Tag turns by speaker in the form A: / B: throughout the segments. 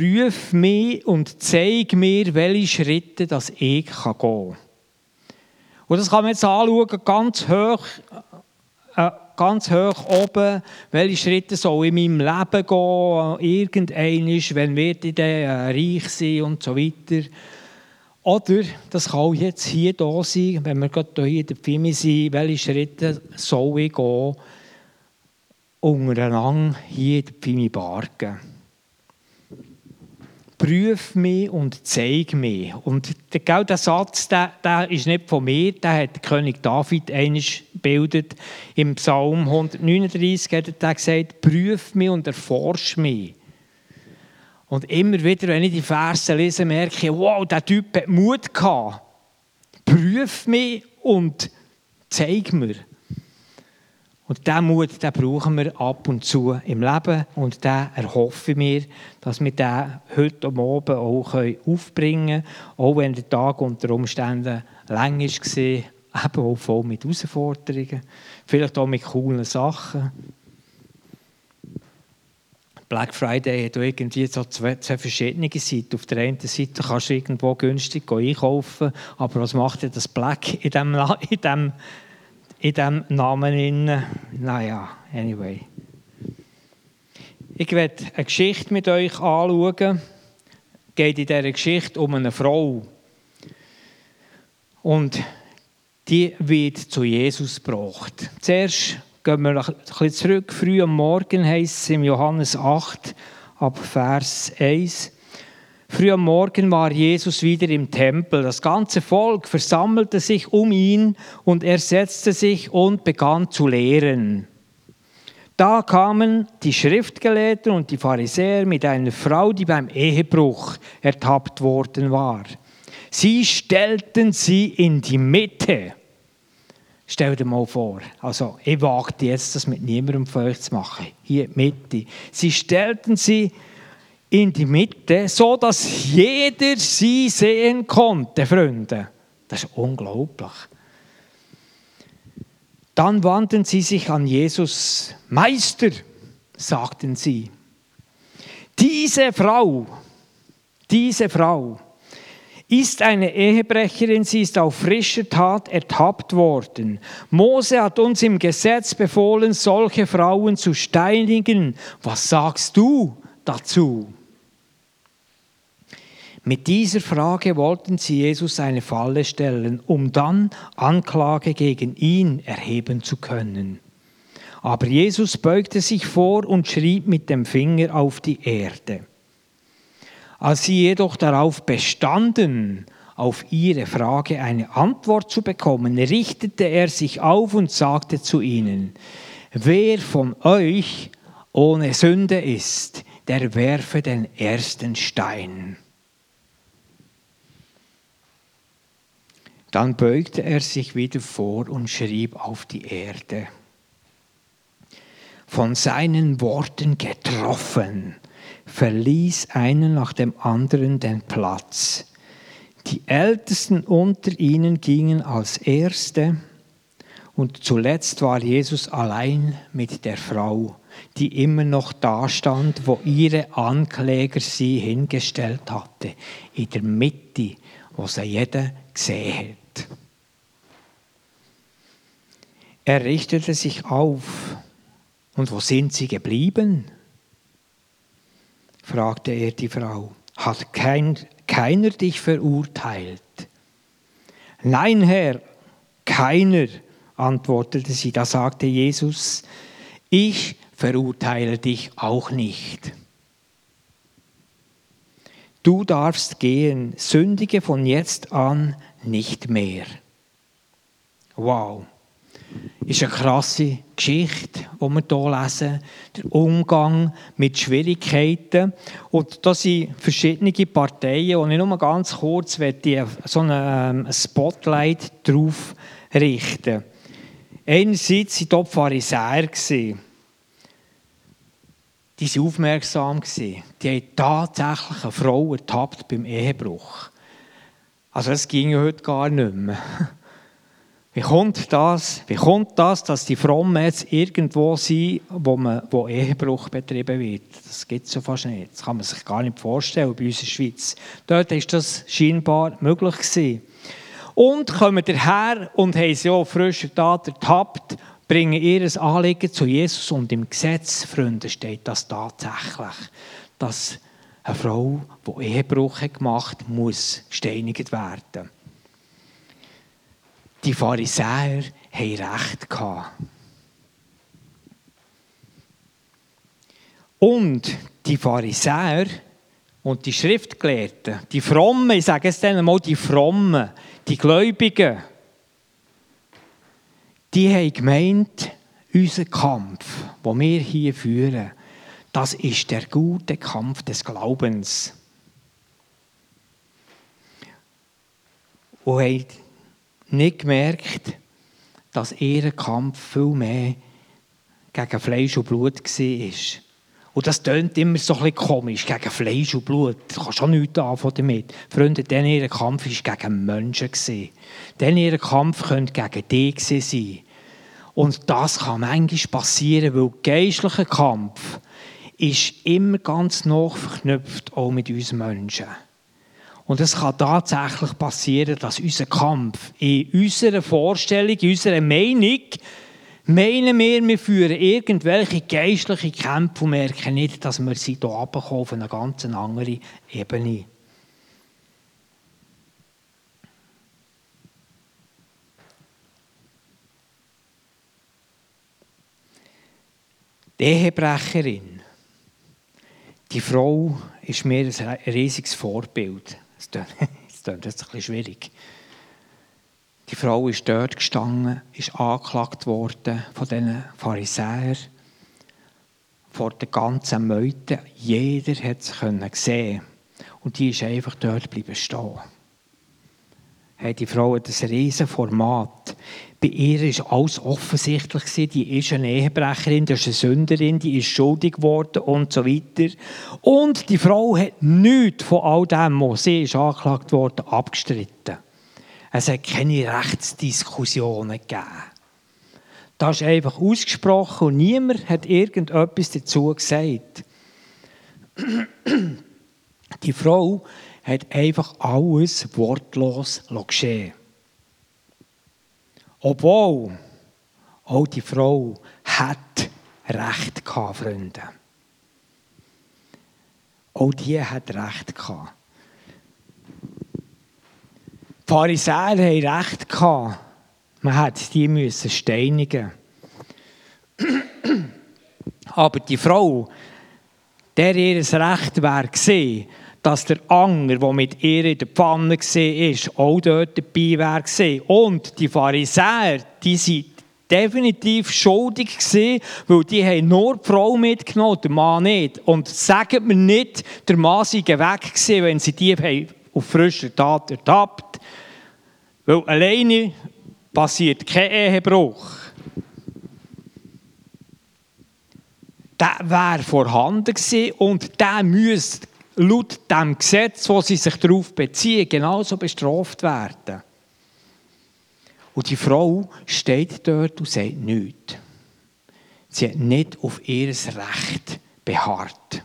A: Prüf mich und zeig mir, welche Schritte das ich gehen kann. Und das kann man jetzt anschauen, ganz hoch, äh, ganz hoch oben, welche Schritte soll in meinem Leben gehen, irgendein wenn werde ich dann äh, reich sein und so weiter. Oder, das kann auch jetzt hier da sein, wenn wir gerade hier in der Pfimi sind, welche Schritte soll ich gehen, untereinander hier in der Pfimi Bargen prüf mich und zeig mich. Und der, der Satz, der, der ist nicht von mir, der hat König David einisch bildet. Im Psalm 139 hat er gesagt, prüf mich und erforsch mich. Und immer wieder, wenn ich die Verse lese, merke ich, wow, der Typ hat Mut gehabt. Prüf mich und zeig mir. Und diesen Mut den brauchen wir ab und zu im Leben und den erhoffe ich mir, dass wir den heute Abend auch aufbringen können, auch wenn der Tag unter Umständen lang war, eben auch voll mit Herausforderungen, vielleicht auch mit coolen Sachen. Black Friday hat irgendwie so zwei, zwei, verschiedene Seiten. Auf der einen Seite kannst du irgendwo günstig einkaufen, aber was macht denn das Black in diesem, in in diesem Namen. Naja, anyway. Ich werde eine Geschichte mit euch anschauen. Es geht in dieser Geschichte um eine Frau. Und die wird zu Jesus gebracht. Zuerst gehen wir ein bisschen zurück. Früh am Morgen heißt es im Johannes 8, ab Vers 1. Früh am Morgen war Jesus wieder im Tempel. Das ganze Volk versammelte sich um ihn und er setzte sich und begann zu lehren. Da kamen die Schriftgelehrten und die Pharisäer mit einer Frau, die beim Ehebruch ertappt worden war. Sie stellten sie in die Mitte. Stell dir mal vor, also ich wagte jetzt, das mit niemandem von euch zu machen. Hier Mitte. Sie stellten sie in die Mitte, so dass jeder sie sehen konnte, Freunde. Das ist unglaublich. Dann wandten sie sich an Jesus. Meister, sagten sie, diese Frau, diese Frau ist eine Ehebrecherin, sie ist auf frischer Tat ertappt worden. Mose hat uns im Gesetz befohlen, solche Frauen zu steinigen. Was sagst du dazu? Mit dieser Frage wollten sie Jesus eine Falle stellen, um dann Anklage gegen ihn erheben zu können. Aber Jesus beugte sich vor und schrieb mit dem Finger auf die Erde. Als sie jedoch darauf bestanden, auf ihre Frage eine Antwort zu bekommen, richtete er sich auf und sagte zu ihnen, wer von euch ohne Sünde ist, der werfe den ersten Stein. Dann beugte er sich wieder vor und schrieb auf die Erde. Von seinen Worten getroffen, verließ einer nach dem anderen den Platz. Die Ältesten unter ihnen gingen als Erste und zuletzt war Jesus allein mit der Frau, die immer noch da stand, wo ihre Ankläger sie hingestellt hatte, in der Mitte, wo sie jeder gesehen hat. Er richtete sich auf. Und wo sind sie geblieben? fragte er die Frau. Hat kein, keiner dich verurteilt? Nein, Herr, keiner, antwortete sie. Da sagte Jesus, ich verurteile dich auch nicht. Du darfst gehen, sündige von jetzt an nicht mehr. Wow ist eine krasse Geschichte, die wir hier lesen. Der Umgang mit Schwierigkeiten. Und da sind verschiedene Parteien, und ich nur ganz kurz so ein ähm, Spotlight darauf richten. Einerseits waren dort Pharisäer. Die waren aufmerksam. Die haben tatsächlich eine Frau ertappt beim Ehebruch. Also das ging heute gar nicht mehr. Wie kommt das, wie kommt das dass die Frommen jetzt irgendwo sind, wo, man, wo Ehebruch betrieben wird? Das gibt es so fast nicht. Das kann man sich gar nicht vorstellen bei uns in der Schweiz. Dort ist das scheinbar möglich gewesen. Und kommen daher und haben sie auch frische Tat ertappt, bringen ihr Anliegen zu Jesus und im Gesetz, Freunde, steht das tatsächlich, dass eine Frau, die Ehebruch gemacht hat, muss gesteinigt werden. Die Pharisäer haben recht gehabt. Und die Pharisäer und die Schriftgelehrten, die Frommen, ich sage es dann mal, die Frommen, die Gläubigen, die haben gemeint, unser Kampf, den wir hier führen, das ist der gute Kampf des Glaubens. Und haben nicht gemerkt, dass ihr Kampf viel mehr gegen Fleisch und Blut war. Und das tönt immer so ein bisschen komisch, gegen Fleisch und Blut. Du kannst schon nichts anfangen damit. Freunde, denn ihr Kampf war gegen Menschen. Denn ihr Kampf könnte gegen dich sein. Und das kann manchmal passieren, weil geistlicher Kampf ist immer ganz nah verknüpft auch mit uns Menschen. Und es kann tatsächlich passieren, dass unser Kampf in unserer Vorstellung, in unserer Meinung, meinen wir, wir führen irgendwelche geistliche Kämpfe und merken nicht, dass wir sie hier runterkommen auf eine ganz andere Ebene. Die Ehebrecherin, die Frau ist mir ein riesiges Vorbild. Das klingt jetzt ein bisschen schwierig. Die Frau ist dort gestanden, ist angeklagt worden von diesen Pharisäern, vor der ganzen Meute. Jeder hat sie sehen Und die ist einfach dort bleiben stehen. Hey, die Frau hat ein riesen Format. Bei ihr war alles offensichtlich. Die ist eine Ehebrecherin, die ist eine Sünderin, die ist schuldig geworden und so weiter. Und die Frau hat nichts von all dem, was sie ist angeklagt worden, abgestritten. Es hat keine Rechtsdiskussionen gegeben. Das ist einfach ausgesprochen und niemand hat irgendetwas dazu gesagt. Die Frau hat einfach alles wortlos geschehen. Obwohl auch die Frau hat Recht gehabt, Freunde. Auch die hat Recht gehabt. Die Pharisäer haben Recht gehabt. Man hätte die müssen steinigen. Aber die Frau, der ihr Recht gesehen, dass der Anger, der mit ihr in der Pfanne war, auch dort dabei war. Und die Pharisäer, die sind definitiv schuldig gewesen, weil die haben nur die Frau mitgenommen, der Mann nicht. Und sagen mir nicht, der Mann sei weg gewesen, wenn sie die auf frischer Tat ertappt. Weil alleine passiert kein Ehebruch. Der wäre vorhanden gewesen und der müsste laut dem Gesetz, wo sie sich darauf beziehen, genauso bestraft werden. Und die Frau steht dort und sagt nichts. Sie hat nicht auf ihr Recht beharrt.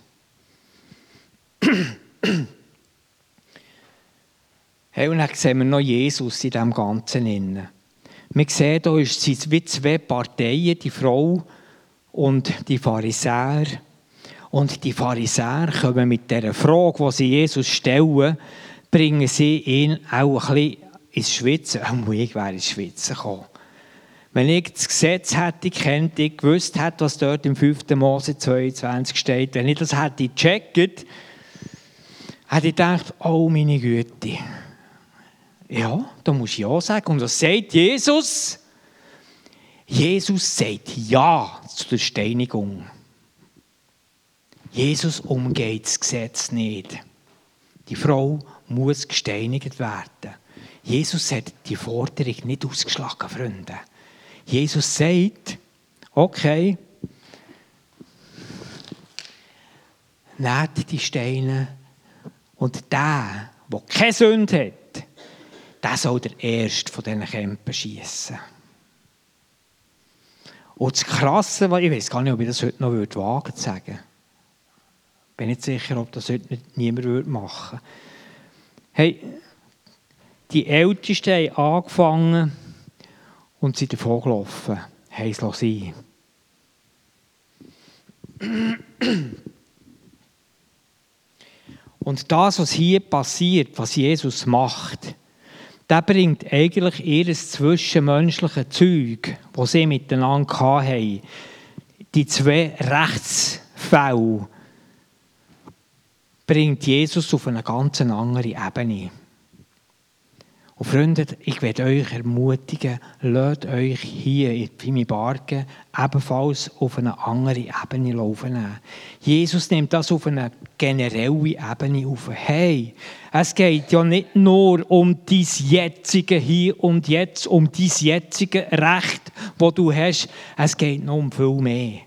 A: hey, und dann sehen wir noch Jesus in diesem Ganzen. Innen. Wir sehen, da sind wie zwei Parteien, die Frau und die Pharisäer. Und die Pharisäer kommen mit dieser Frage, die sie Jesus stellen, bringen sie ihn auch ein bisschen ins Schwitzen. Oh, ich wäre ins Schwitzen gekommen. Wenn ich das Gesetz hätte kennt, ich gewusst hätte, was dort im 5. Mose 22 steht, wenn ich das hätte gecheckt, hätte ich gedacht, oh meine Güte. Ja, da muss ich ja sagen. Und was sagt Jesus? Jesus sagt Ja zu der Steinigung. Jesus umgeht das Gesetz nicht. Die Frau muss gesteinigt werden. Jesus hat die Forderung nicht ausgeschlagen, Freunde. Jesus sagt, okay, nehmt die Steine und der, der keine Sünde hat, der soll der Erste von diesen Kämpfen schiessen. Und das Krasse, ich weiß gar nicht, ob ich das heute noch wagen zu sagen. Bin nicht sicher, ob das heute niemand machen würde. Hey, die Ältesten haben angefangen und sind davon gelaufen. Haben es sein Und das, was hier passiert, was Jesus macht, der bringt eigentlich ihr zwischenmenschliche Zeug, das sie miteinander hatten. Die zwei Rechtsfälle bringt Jesus auf eine ganz andere Ebene. Und Freunde, ich werde euch ermutigen, lasst euch hier in Pimi Bargen ebenfalls auf eine andere Ebene laufen. Jesus nimmt das auf eine generelle Ebene auf. Hey, es geht ja nicht nur um dein jetzige Hier und Jetzt, um dein jetzige Recht, das du hast. Es geht noch um viel mehr.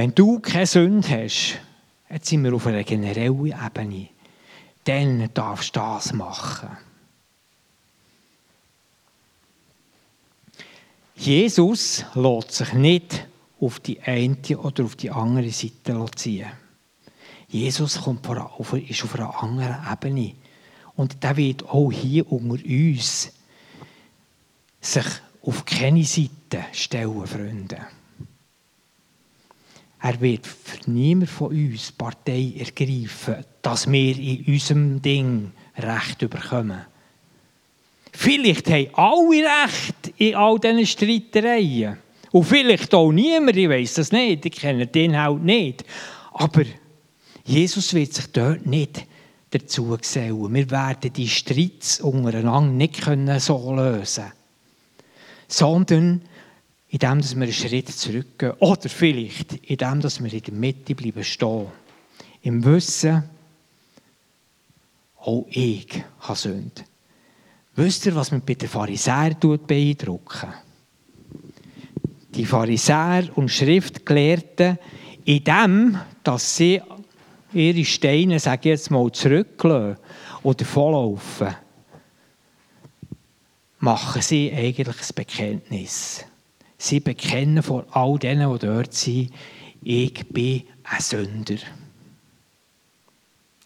A: Wenn du keine Sünde hast, jetzt sind wir auf einer generellen Ebene dann darfst du das machen. Jesus lässt sich nicht auf die eine oder auf die andere Seite ziehen. Jesus kommt auf, ist auf einer anderen Ebene. Und der wird auch hier unter uns sich auf keine Seite stellen, Freunde. Er wird für niemand von uns Partei ergreifen, dass wir in unserem Ding Recht bekommen. Vielleicht haben alle Recht in all diesen Streitereien. Und vielleicht auch niemand, ich weiß das nicht, ich kenne den halt nicht. Aber Jesus wird sich dort nicht dazu gesellen. Wir werden die Streits untereinander nicht so lösen können. Sondern indem wir einen Schritt zurückgehen. Oder vielleicht, indem wir in der Mitte bleiben stehen. Im Wissen, auch ich habe Sünde. Wisst ihr, was mich bei den Pharisäern beeindruckt? Die Pharisäer und Schriftgelehrten, in dem, dass sie ihre Steine, sage ich jetzt mal, zurücklassen oder volllaufen, machen sie eigentlich ein Bekenntnis. Sie bekennen vor all denen, die dort sind, ich bin ein Sünder.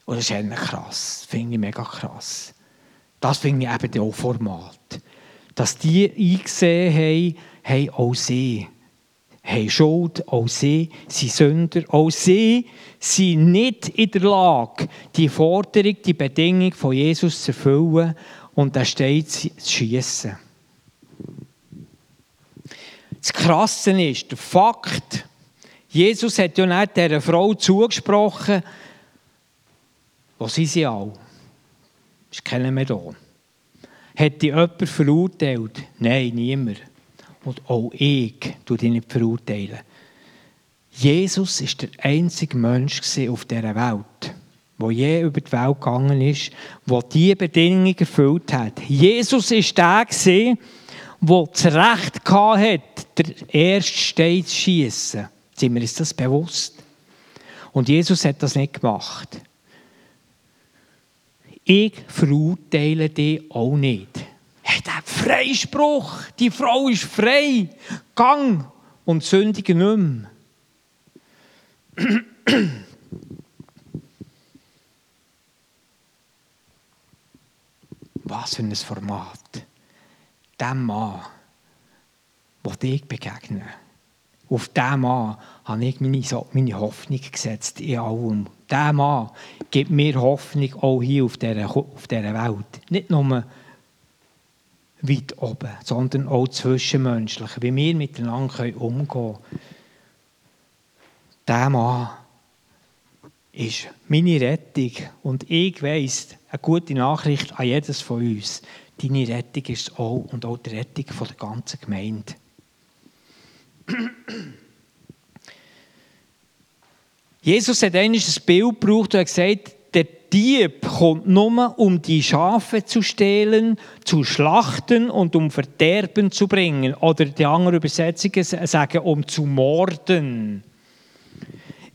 A: Und das ist eigentlich krass. Finde ich mega krass. Das finde ich eben auch Format. Dass die eingesehen haben, haben auch sie haben Schuld, auch sie sind Sünder, auch sie sind nicht in der Lage, die Forderung, die Bedingung von Jesus zu erfüllen und da steht zu schießen. Das Krasse ist, der Fakt, Jesus hat ja nicht dieser Frau zugesprochen, wo sind sie alle? Das kennen wir hier. Hat die jemand verurteilt? Nein, niemand. Und auch ich tue dich nicht verurteilen. Jesus ist der einzige Mensch auf dieser Welt, der je über die Welt gegangen ist, der diese Bedingungen erfüllt hat. Jesus ist der, der das Recht hatte, der erste Stein zu schiessen. Sind wir uns das bewusst? Und Jesus hat das nicht gemacht. Ich verurteile dich auch nicht. Hey, der Freispruch, die Frau ist frei. Gang und sündige nicht mehr. Was für ein Format dem Mann, der dich begegnet. Auf diesen Mann habe ich meine, meine Hoffnung gesetzt in allem. Dieser Mann gibt mir Hoffnung auch hier auf dieser, auf dieser Welt. Nicht nur weit oben, sondern auch zwischenmenschlich, wie wir miteinander umgehen können. Dieser Mann ist meine Rettung. Und ich weiss, eine gute Nachricht an jedes von uns. Deine Rettung ist es auch und auch die Rettung der ganzen Gemeinde. Jesus hat ein Bild gebraucht und hat gesagt, der Dieb kommt nur, um die Schafe zu stehlen, zu schlachten und um Verderben zu bringen. Oder die anderen Übersetzungen sagen, um zu morden.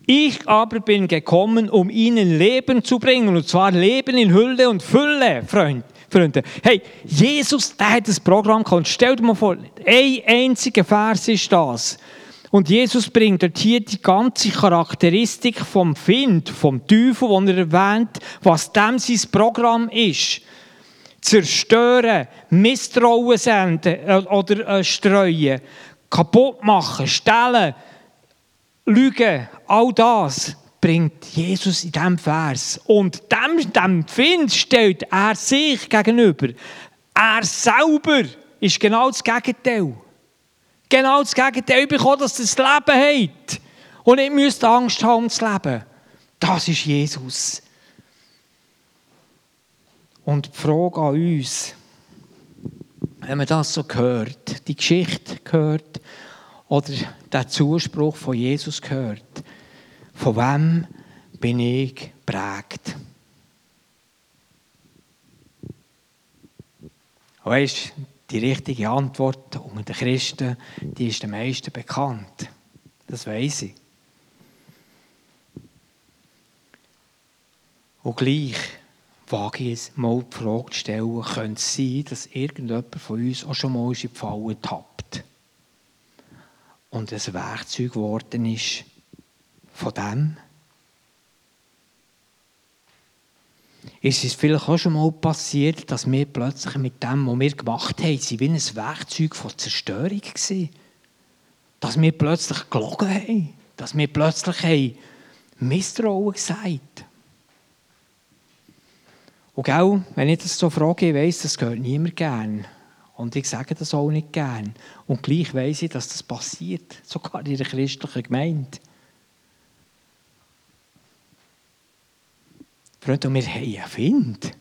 A: Ich aber bin gekommen, um ihnen Leben zu bringen, und zwar Leben in Hülle und Fülle, Freund. Freunde. Hey, Jesus, der hat das Programm gehabt. Stell dir mal vor, ein einziger Vers ist das. Und Jesus bringt dort hier die ganze Charakteristik vom Find, vom Teufel, den er erwähnt, was dem sein Programm ist. Zerstören, Misstrauen senden äh, oder äh, streuen, kaputt machen, stellen, lügen, all das bringt Jesus in diesem Vers. Und dem, dem Find stellt er sich gegenüber. Er selber ist genau das Gegenteil. Genau das Gegenteil bekommen, dass das Leben hat. Und nicht müsst Angst haben um das Leben. Das ist Jesus. Und die Frage an uns, wenn man das so hört, die Geschichte hört oder den Zuspruch von Jesus hört, von wem bin ich prägt? Weißt die richtige Antwort unter den Christen, die ist den meisten bekannt. Das weiß ich. Und gleich wage ich es mal die Frage zu stellen, könnte es sein, dass irgendjemand von uns auch schon mal in die Falle tappt und ein Werkzeug geworden ist von dem? ist es vielleicht auch schon mal passiert, dass wir plötzlich mit dem, was wir gemacht haben, sie wie ein Werkzeug von Zerstörung waren. Dass wir plötzlich gelogen haben. Dass wir plötzlich haben Misstrauen gesagt Und auch, wenn ich das so frage, ich weiss, das gehört niemand gern. Und ich sage das auch nicht gern. Und gleich weiss ich, dass das passiert, sogar in der christlichen Gemeinde. Freunde, wir haben einen Find.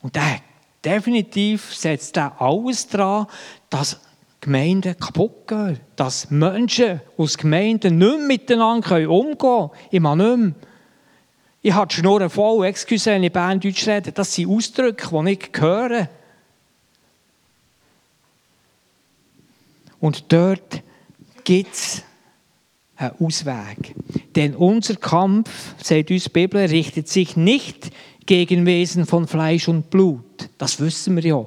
A: Und der definitiv setzt er alles daran, dass Gemeinden kaputt gehen. Dass Menschen aus Gemeinden nicht mehr miteinander umgehen können. Ich meine nicht mehr. Ich habe die Schnurren voll, excuse, wenn ich Berndeutsch rede. Das sind Ausdrücke, die ich höre. Und dort gibt es einen Ausweg. Denn unser Kampf, sagt uns die Bibel, richtet sich nicht gegen Wesen von Fleisch und Blut. Das wissen wir ja.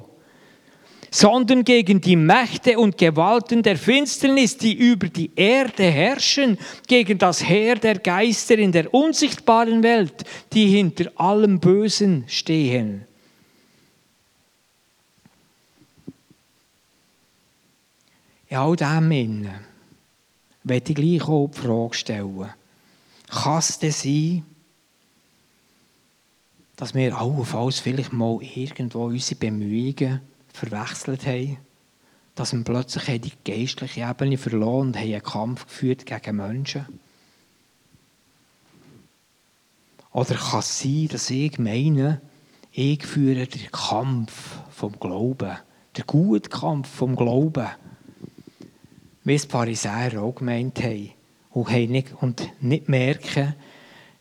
A: Sondern gegen die Mächte und Gewalten der Finsternis, die über die Erde herrschen, gegen das Heer der Geister in der unsichtbaren Welt, die hinter allem Bösen stehen. In all dem möchte ich gleich auch die Frage stellen, kann es denn sein, dass wir allenfalls vielleicht mal irgendwo unsere Bemühungen verwechselt haben? Dass wir plötzlich die geistliche Ebene verloren und haben einen Kampf geführt gegen Menschen? Oder kann es sein, dass ich meine, ich führe den Kampf vom Glauben, den guten Kampf vom Glauben, wie es die Pharisäer auch gemeint haben und, nicht, und nicht merken,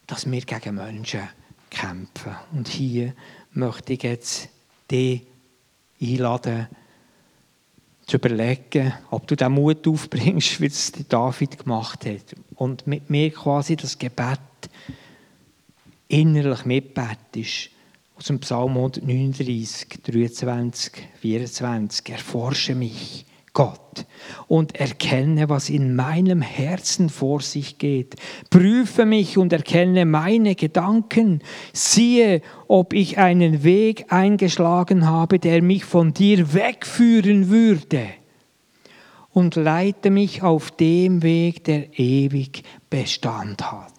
A: dass wir gegen Menschen kämpfen. Und hier möchte ich jetzt dich einladen, zu überlegen, ob du den Mut aufbringst, wie es David gemacht hat. Und mit mir quasi das Gebet innerlich mitbettest. Aus dem Psalm 139, 23, 24. Erforsche mich Gott und erkenne, was in meinem Herzen vor sich geht. Prüfe mich und erkenne meine Gedanken. Siehe, ob ich einen Weg eingeschlagen habe, der mich von dir wegführen würde. Und leite mich auf dem Weg, der ewig Bestand hat.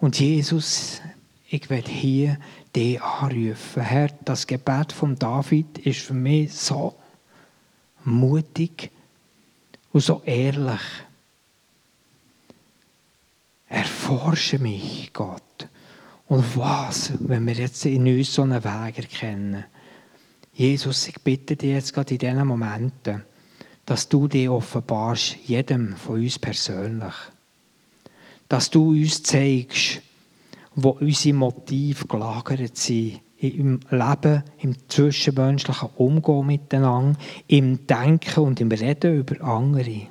A: Und Jesus, ich werde hier dich anrufen. Herr, das Gebet von David ist für mich so mutig und so ehrlich. Erforsche mich, Gott. Und was, wenn wir jetzt in uns so einen Weg erkennen? Jesus, ich bitte dich jetzt gerade in diesen Momenten, dass du dich offenbarst, jedem von uns persönlich. Dass du uns zeigst, wo unsere Motive gelagert sind im Leben, im zwischenmenschlichen Umgehen miteinander, im Denken und im Reden über andere.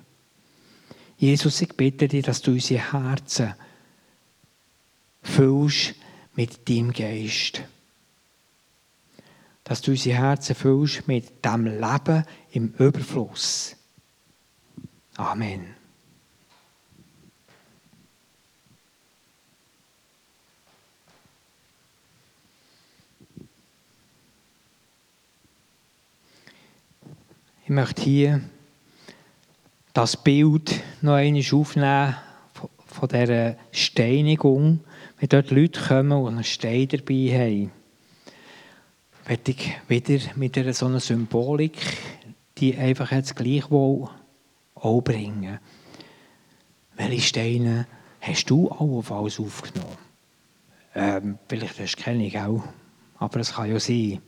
A: Jesus, ich bitte dich, dass du unsere Herzen füllst mit deinem Geist. Dass du unsere Herzen füllst mit dem Leben im Überfluss. Amen. Ich möchte hier das Bild noch einmal aufnehmen von dieser Steinigung, wenn dort Leute kommen und einen Stein dabei haben. Möchte ich wieder mit einer so einer Symbolik, die einfach jetzt gleichwohl auch bringen. Welche Steine hast du allenfalls aufgenommen? Ähm, vielleicht hast du keine, auch, aber es kann ja sein.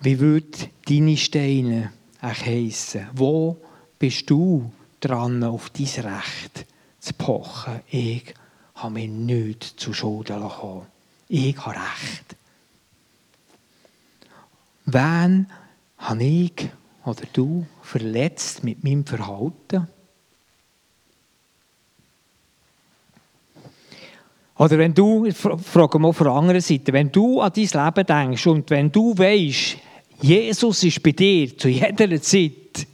A: Wie würden deine Steine heissen? Wo bist du dran, auf dein Recht zu pochen? Ich habe mir nichts zu Schulden bekommen. Ich habe Recht. Wen habe ich oder du verletzt mit meinem Verhalten? Oder wenn du, ich frage mal von der anderen Seite, wenn du an dein Leben denkst und wenn du weißt, Jesus ist bei dir zu jeder Zeit.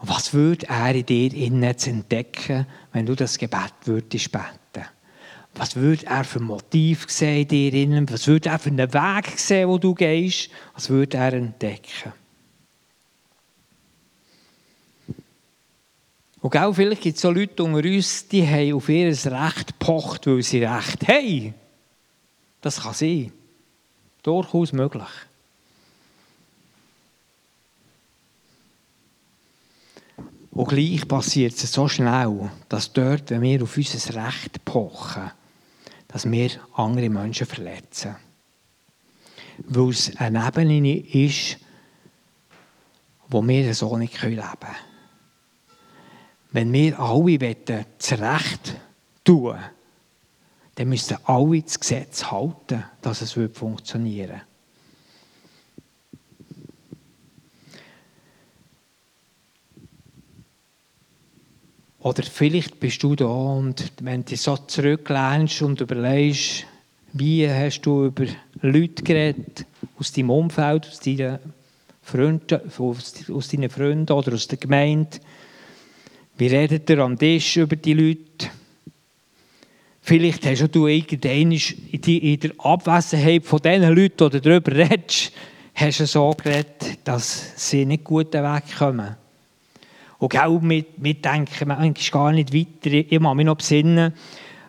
A: Was würde er in dir innen entdecken, wenn du das Gebet würdest beten? Was würde er für ein Motiv sehen in dir innen? Was würde er für einen Weg sehen, wo du gehst? Was würde er entdecken? Und auch vielleicht gibt es so Leute unter uns, die haben auf ihr Recht gepocht, weil sie Recht haben. Das kann sein. Durchaus möglich. Und gleich passiert es so schnell, dass dort, wenn wir auf unser Recht pochen, dass wir andere Menschen verletzen. Weil es eine Ebene ist, wo wir so nicht leben können. Wenn wir alle das Recht tun dann müssen alle das Gesetz halten, dass es funktionieren würde. Oder vielleicht bist du da und wenn du so zurücklehnst und überlegst, wie hast du über Leute geredet, aus deinem Umfeld, aus deinen Freunden, aus deinen Freunden oder aus der Gemeinde, wie redet ihr am Tisch über die Leute? Vielleicht hast du irgendwann in der Abwesenheit von diesen Leuten, die darüber redest, hast du so geredet, dass sie nicht gut wegkommen. Und auch mit, wir denken eigentlich gar nicht weiter. Ich muss mich noch besinnen,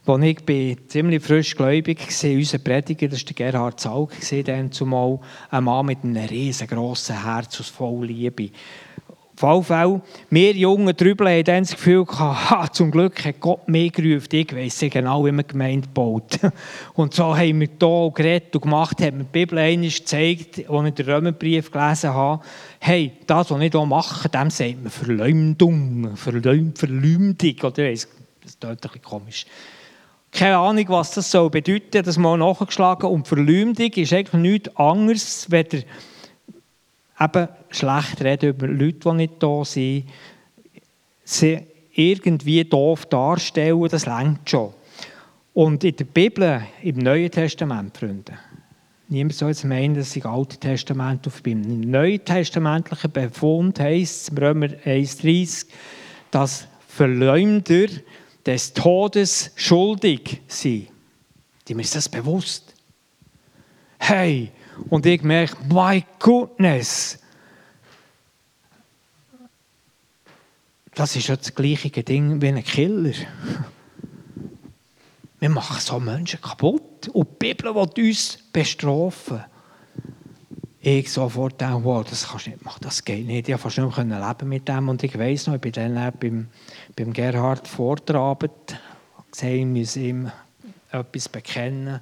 A: als ich bin ziemlich frisch gläubig war, unser Prediger, das war Gerhard Zaug, dann zumal ein Mann mit einem riesengroßen Herz aus voller Liebe. Auf jeden Fall, wir jungen Trübel haben dann das Gefühl gehabt, ha, zum Glück hat Gott mich gerufen, ich weiss genau, wie man Gemeinde baut. Und so haben wir hier geredet und gemacht, haben mir die Bibel einmal gezeigt, als ich den Römerbrief gelesen habe. Hey, das, was ich hier mache, dem sagt man Verleumdung, Verleum, Verleumdung, oder das ist ein bisschen komisch. Keine Ahnung, was das soll bedeuten, das mal nachgeschlagen. Und Verleumdung ist eigentlich nichts anderes, weder eben schlecht reden über Leute, die nicht da sind, sie irgendwie doof darstellen, das längt schon. Und in der Bibel, im Neuen Testament, Freunde, niemand soll jetzt meinen, dass ich Alte Testament auf bin. Im Neuen Testamentlichen Befund heisst es, Römer 1,30, dass Verleumder des Todes schuldig sind. Die ist das bewusst. Hey, und ich merke, my goodness, das ist ja das gleiche Ding wie ein Killer. Wir machen so Menschen kaputt und die Bibel will uns bestrafen. Ich sofort denke, wow, das kannst du nicht machen, das geht nicht. Ich konnte fast nicht mehr leben mit dem. Und ich weiss noch, ich bin dann beim, beim Gerhard vortrabend, gesehen, ich muss ihm etwas bekennen.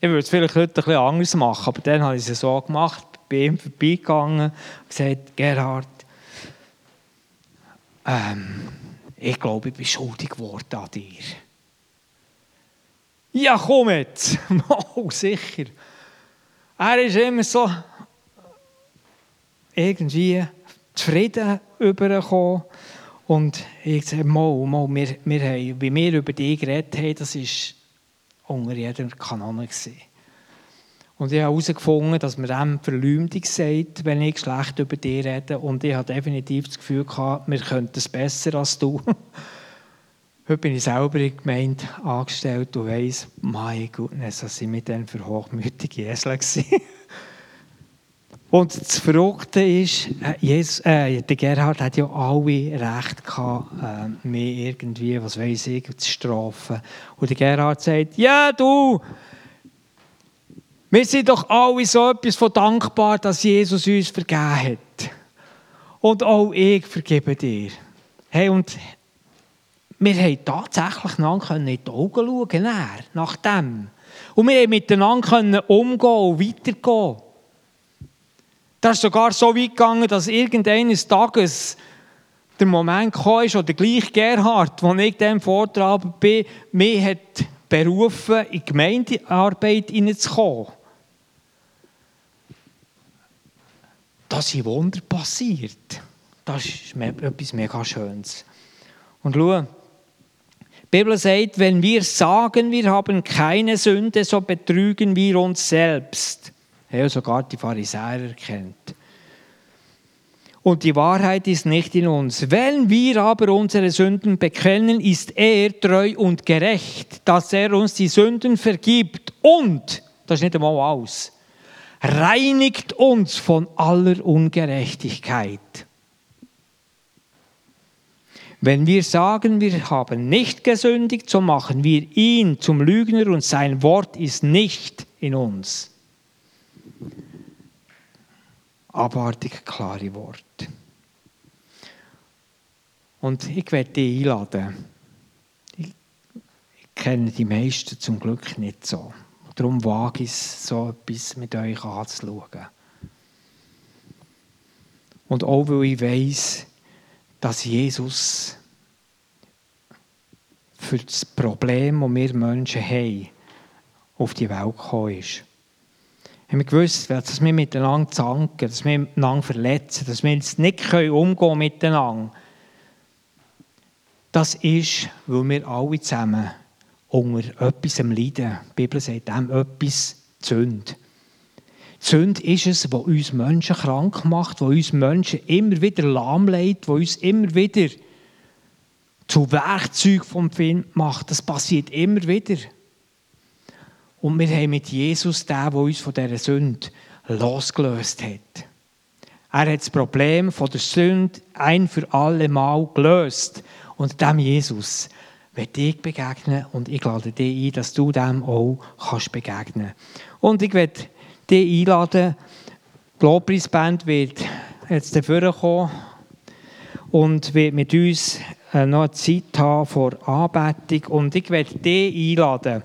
A: Ich würde es vielleicht heute ein bisschen anders machen, aber dann habe ich es so gemacht, bin ihm vorbeigegangen und gesagt, Gerhard, ähm, ich glaube, ich bin schuldig geworden an dir. Ja, komm jetzt! oh, sicher. Er ist immer so irgendwie zufrieden übergekommen. Und ich sage, mal, mal, wir, wir haben, wie wir über dich geredet haben, das ist unter jeder Kanone. Gewesen. Und ich habe herausgefunden, dass man dem Verleumdung sagt, wenn ich schlecht über dich rede. Und ich habe definitiv das Gefühl gehabt, wir könnten es besser als du. Heute bin ich selber in der Gemeinde angestellt und weiss, mein Gott, das sind mit dann für hochmütige Esel Und das Verrückte ist, Jesus, äh, der Gerhard hat ja alle Recht gehabt, äh, mich irgendwie, was weiß ich, zu strafen. Und der Gerhard sagt, ja du, wir sind doch alle so etwas von dankbar, dass Jesus uns vergeben hat. Und auch ich vergebe dir. Hey, und wir haben tatsächlich einander in die Augen schauen, nach dem. Und wir haben miteinander umgehen und weitergehen. Das ist sogar so weit gegangen, dass irgendeines Tages der Moment kam, ist, oder gleich Gerhard, wo ich dem Vortrag bin, mich hat berufen, in Gemeindearbeit hineinzukommen. Da sind Wunder passiert. Das ist etwas mega Schönes. Und schau, die Bibel sagt, wenn wir sagen, wir haben keine Sünde, so betrügen wir uns selbst. Ja, sogar die Pharisäer erkennt. Und die Wahrheit ist nicht in uns. Wenn wir aber unsere Sünden bekennen, ist er treu und gerecht, dass er uns die Sünden vergibt und, das ist nicht einmal aus, reinigt uns von aller Ungerechtigkeit. Wenn wir sagen, wir haben nicht gesündigt, so machen wir ihn zum Lügner und sein Wort ist nicht in uns. Abartig klare Worte. Und ich werde dich einladen. Ich, ich kenne die meisten zum Glück nicht so. Darum wage ich es, so etwas mit euch anzuschauen. Und auch weil ich weiß, dass Jesus für das Problem, das wir Menschen haben, auf die Welt gekommen ist. Haben wir gewusst, dass wir miteinander zanken, dass wir miteinander verletzen, dass wir jetzt nicht umgehen können miteinander. Das ist, weil wir alle zusammen unter etwas leiden. Die Bibel sagt dem etwas Zünd. Sünde ist es, was uns Menschen krank macht, was uns Menschen immer wieder lahmlegt, was uns immer wieder zu Werkzeug vom Find macht. Das passiert immer wieder. Und wir haben mit Jesus den, der uns von dieser Sünde losgelöst hat. Er hat das Problem von der Sünde ein für alle Mal gelöst. Und dem Jesus wird ich begegnen und ich lade dich ein, dass du dem auch kannst begegnen Und ich werde dich einladen, die Lobpreisband wird jetzt dafür kommen und wird mit uns äh, noch Zeit haben vor Anbetung. Und ich werde dich einladen,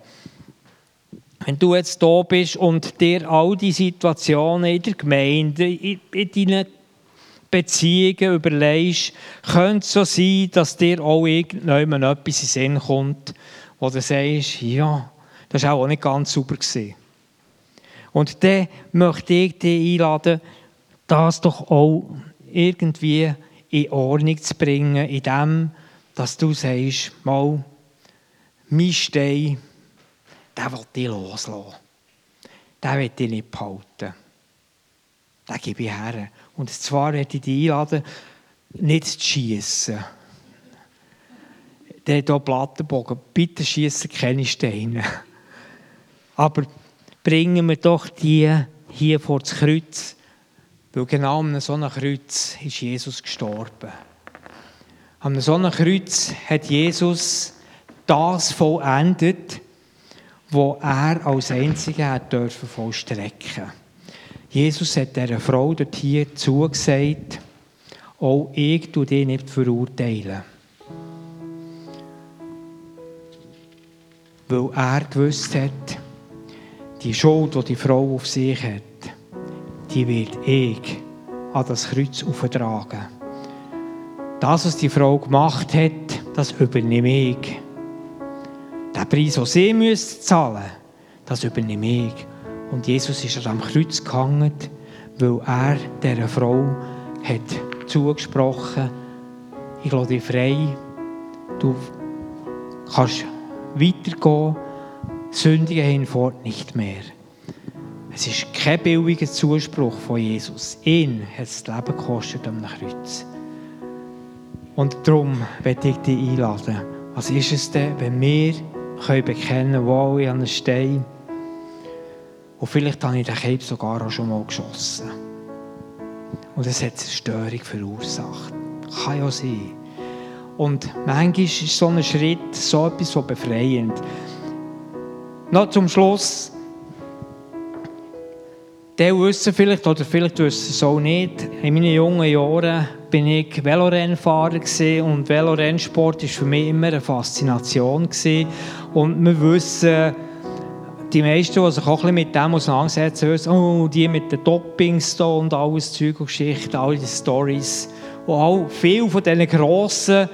A: wenn du jetzt da bist und dir all die Situationen in der Gemeinde, in, in deinen Beziehungen überlegst, könnte es so sein, dass dir auch irgendjemand etwas in den Sinn kommt, wo du sagst, ja, das war auch nicht ganz sauber. Gewesen. Und dann möchte ich dich einladen, das doch auch irgendwie in Ordnung zu bringen, indem dass du sagst, mal, mein Stein, den will ich loslassen. Den will ich nicht behalten. Den gebe ich her. Und zwar werde ich dich einladen, nicht zu schiessen. Der hier Plattenbogen, bitte schiessen keine Steine. Aber bringen wir doch die hier vor das Kreuz, weil genau an so einem Kreuz ist Jesus gestorben. An so einem Kreuz hat Jesus das vollendet, was er als Einziger hat dürfen vollstrecken Jesus hat dieser Frau dort hier zugesagt, auch ich tue dich nicht verurteilen. Weil er gewusst hat, die Schuld, die die Frau auf sich hat, die wird ich an das Kreuz auftragen. Das, was die Frau gemacht hat, das übernehme ich. Preis, den sie müsste zahlen das übernehme ich. Und Jesus ist am Kreuz gehangen, weil er dieser Frau hat zugesprochen ich lasse dich frei, du kannst weitergehen sündige hinfort nicht mehr. Es ist kein billiger Zuspruch von Jesus. Ihn hat das Leben gekostet am Kreuz. Und darum werde ich dich einladen. Was ist es denn, wenn wir können bekennen wow, ich habe einen Stein und vielleicht habe ich den Keib sogar auch schon mal geschossen. Und es hat Zerstörung verursacht. Kann ja sein. Und manchmal ist so ein Schritt so etwas so befreiend. Noch zum Schluss. Die wissen vielleicht, oder vielleicht wissen es auch nicht, in meinen jungen Jahren bin ich Velorennfahrer und Velorennsport war für mich immer eine Faszination. Und wir wissen, die meisten, die sich auch ein mit dem auseinandersetzen, wissen, oh, die mit den Toppings da und alles Zeug und Geschichten, all die Stories. Und auch viele von diesen grossen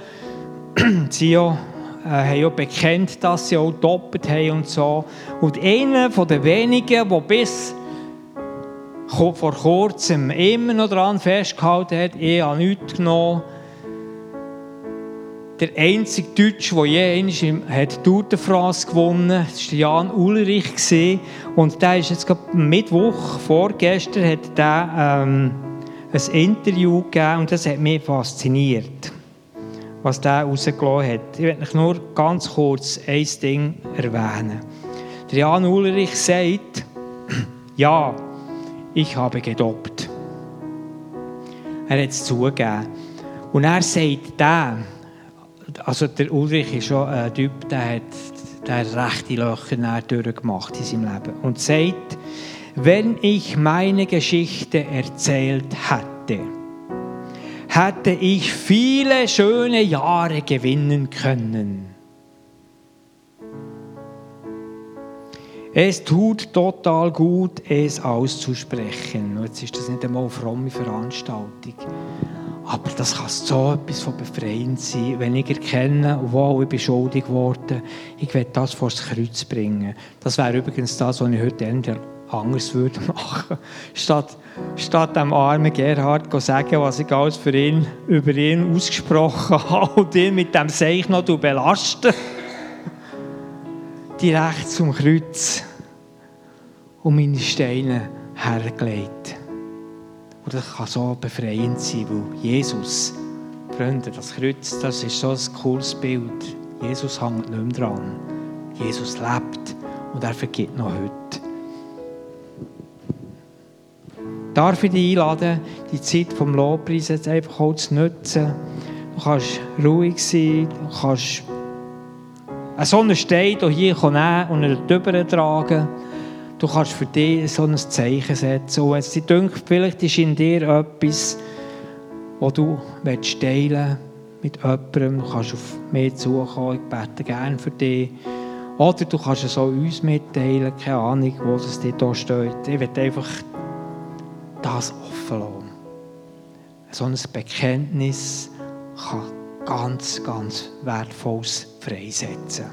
A: sie ja, äh, haben ja bekannt, dass sie auch doppelt haben und so. Und einer von den wenigen, der bis vor kurzem immer noch daran festgehalten hat, ich habe nichts genommen. Der einzige Deutsche, der je einmal die Tour de France gewonnen hat, war Jan Ulrich. Und der ist jetzt am Mittwoch, vorgestern, hat der, ähm, ein Interview gegeben und das hat mich fasziniert, was der rausgelassen hat. Ich werde nur ganz kurz ein Ding erwähnen. Der Jan Ulrich sagt, ja, ich habe gedoppt. Er hat es zugegeben. Und er sagt der, also der Ulrich ist schon ein Typ, der hat, der hat rechte Löcher durchgemacht in seinem Leben. Und sagt, wenn ich meine Geschichte erzählt hätte, hätte ich viele schöne Jahre gewinnen können. Es tut total gut, es auszusprechen. Jetzt ist das nicht einmal eine fromme Veranstaltung. Aber das kann so etwas von befreiend sein, wenn ich erkenne, wow, ich bin schuldig geworden, ich werde das vor das Kreuz bringen. Das wäre übrigens das, was ich heute anders würde machen. Statt, statt dem armen Gerhard zu sagen, was ich alles für ihn, über ihn ausgesprochen habe und ihn mit dem Seich noch belasten direkt zum Kreuz und meine Steine hergelegt. Und das kann so befreiend sein, weil Jesus, Freunde, das Kreuz, das ist so ein cooles Bild. Jesus hängt nicht mehr dran. Jesus lebt und er vergibt noch heute. Darf ich dich einladen, die Zeit vom Lobpreis jetzt einfach auch zu nutzen? Du kannst ruhig sein, du kannst eine Sonne steht hier nehmen und ihn drüber tragen. Du kannst für dich so ein Zeichen setzen. Und wenn es dir denkt, vielleicht ist in dir etwas, das du teilen mit jemandem, du kannst auf mich zukommen, ich bete gerne für dich. Oder du kannst es auch uns mitteilen, keine Ahnung, wo es dir hier steht. Ich will einfach das offen lassen. So ein Bekenntnis kann ganz, ganz Wertvolles freisetzen.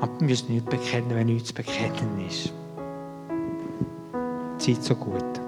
A: Aber wir müssen nichts bekennen, wenn nichts zu bekennen ist. Zeit so gut.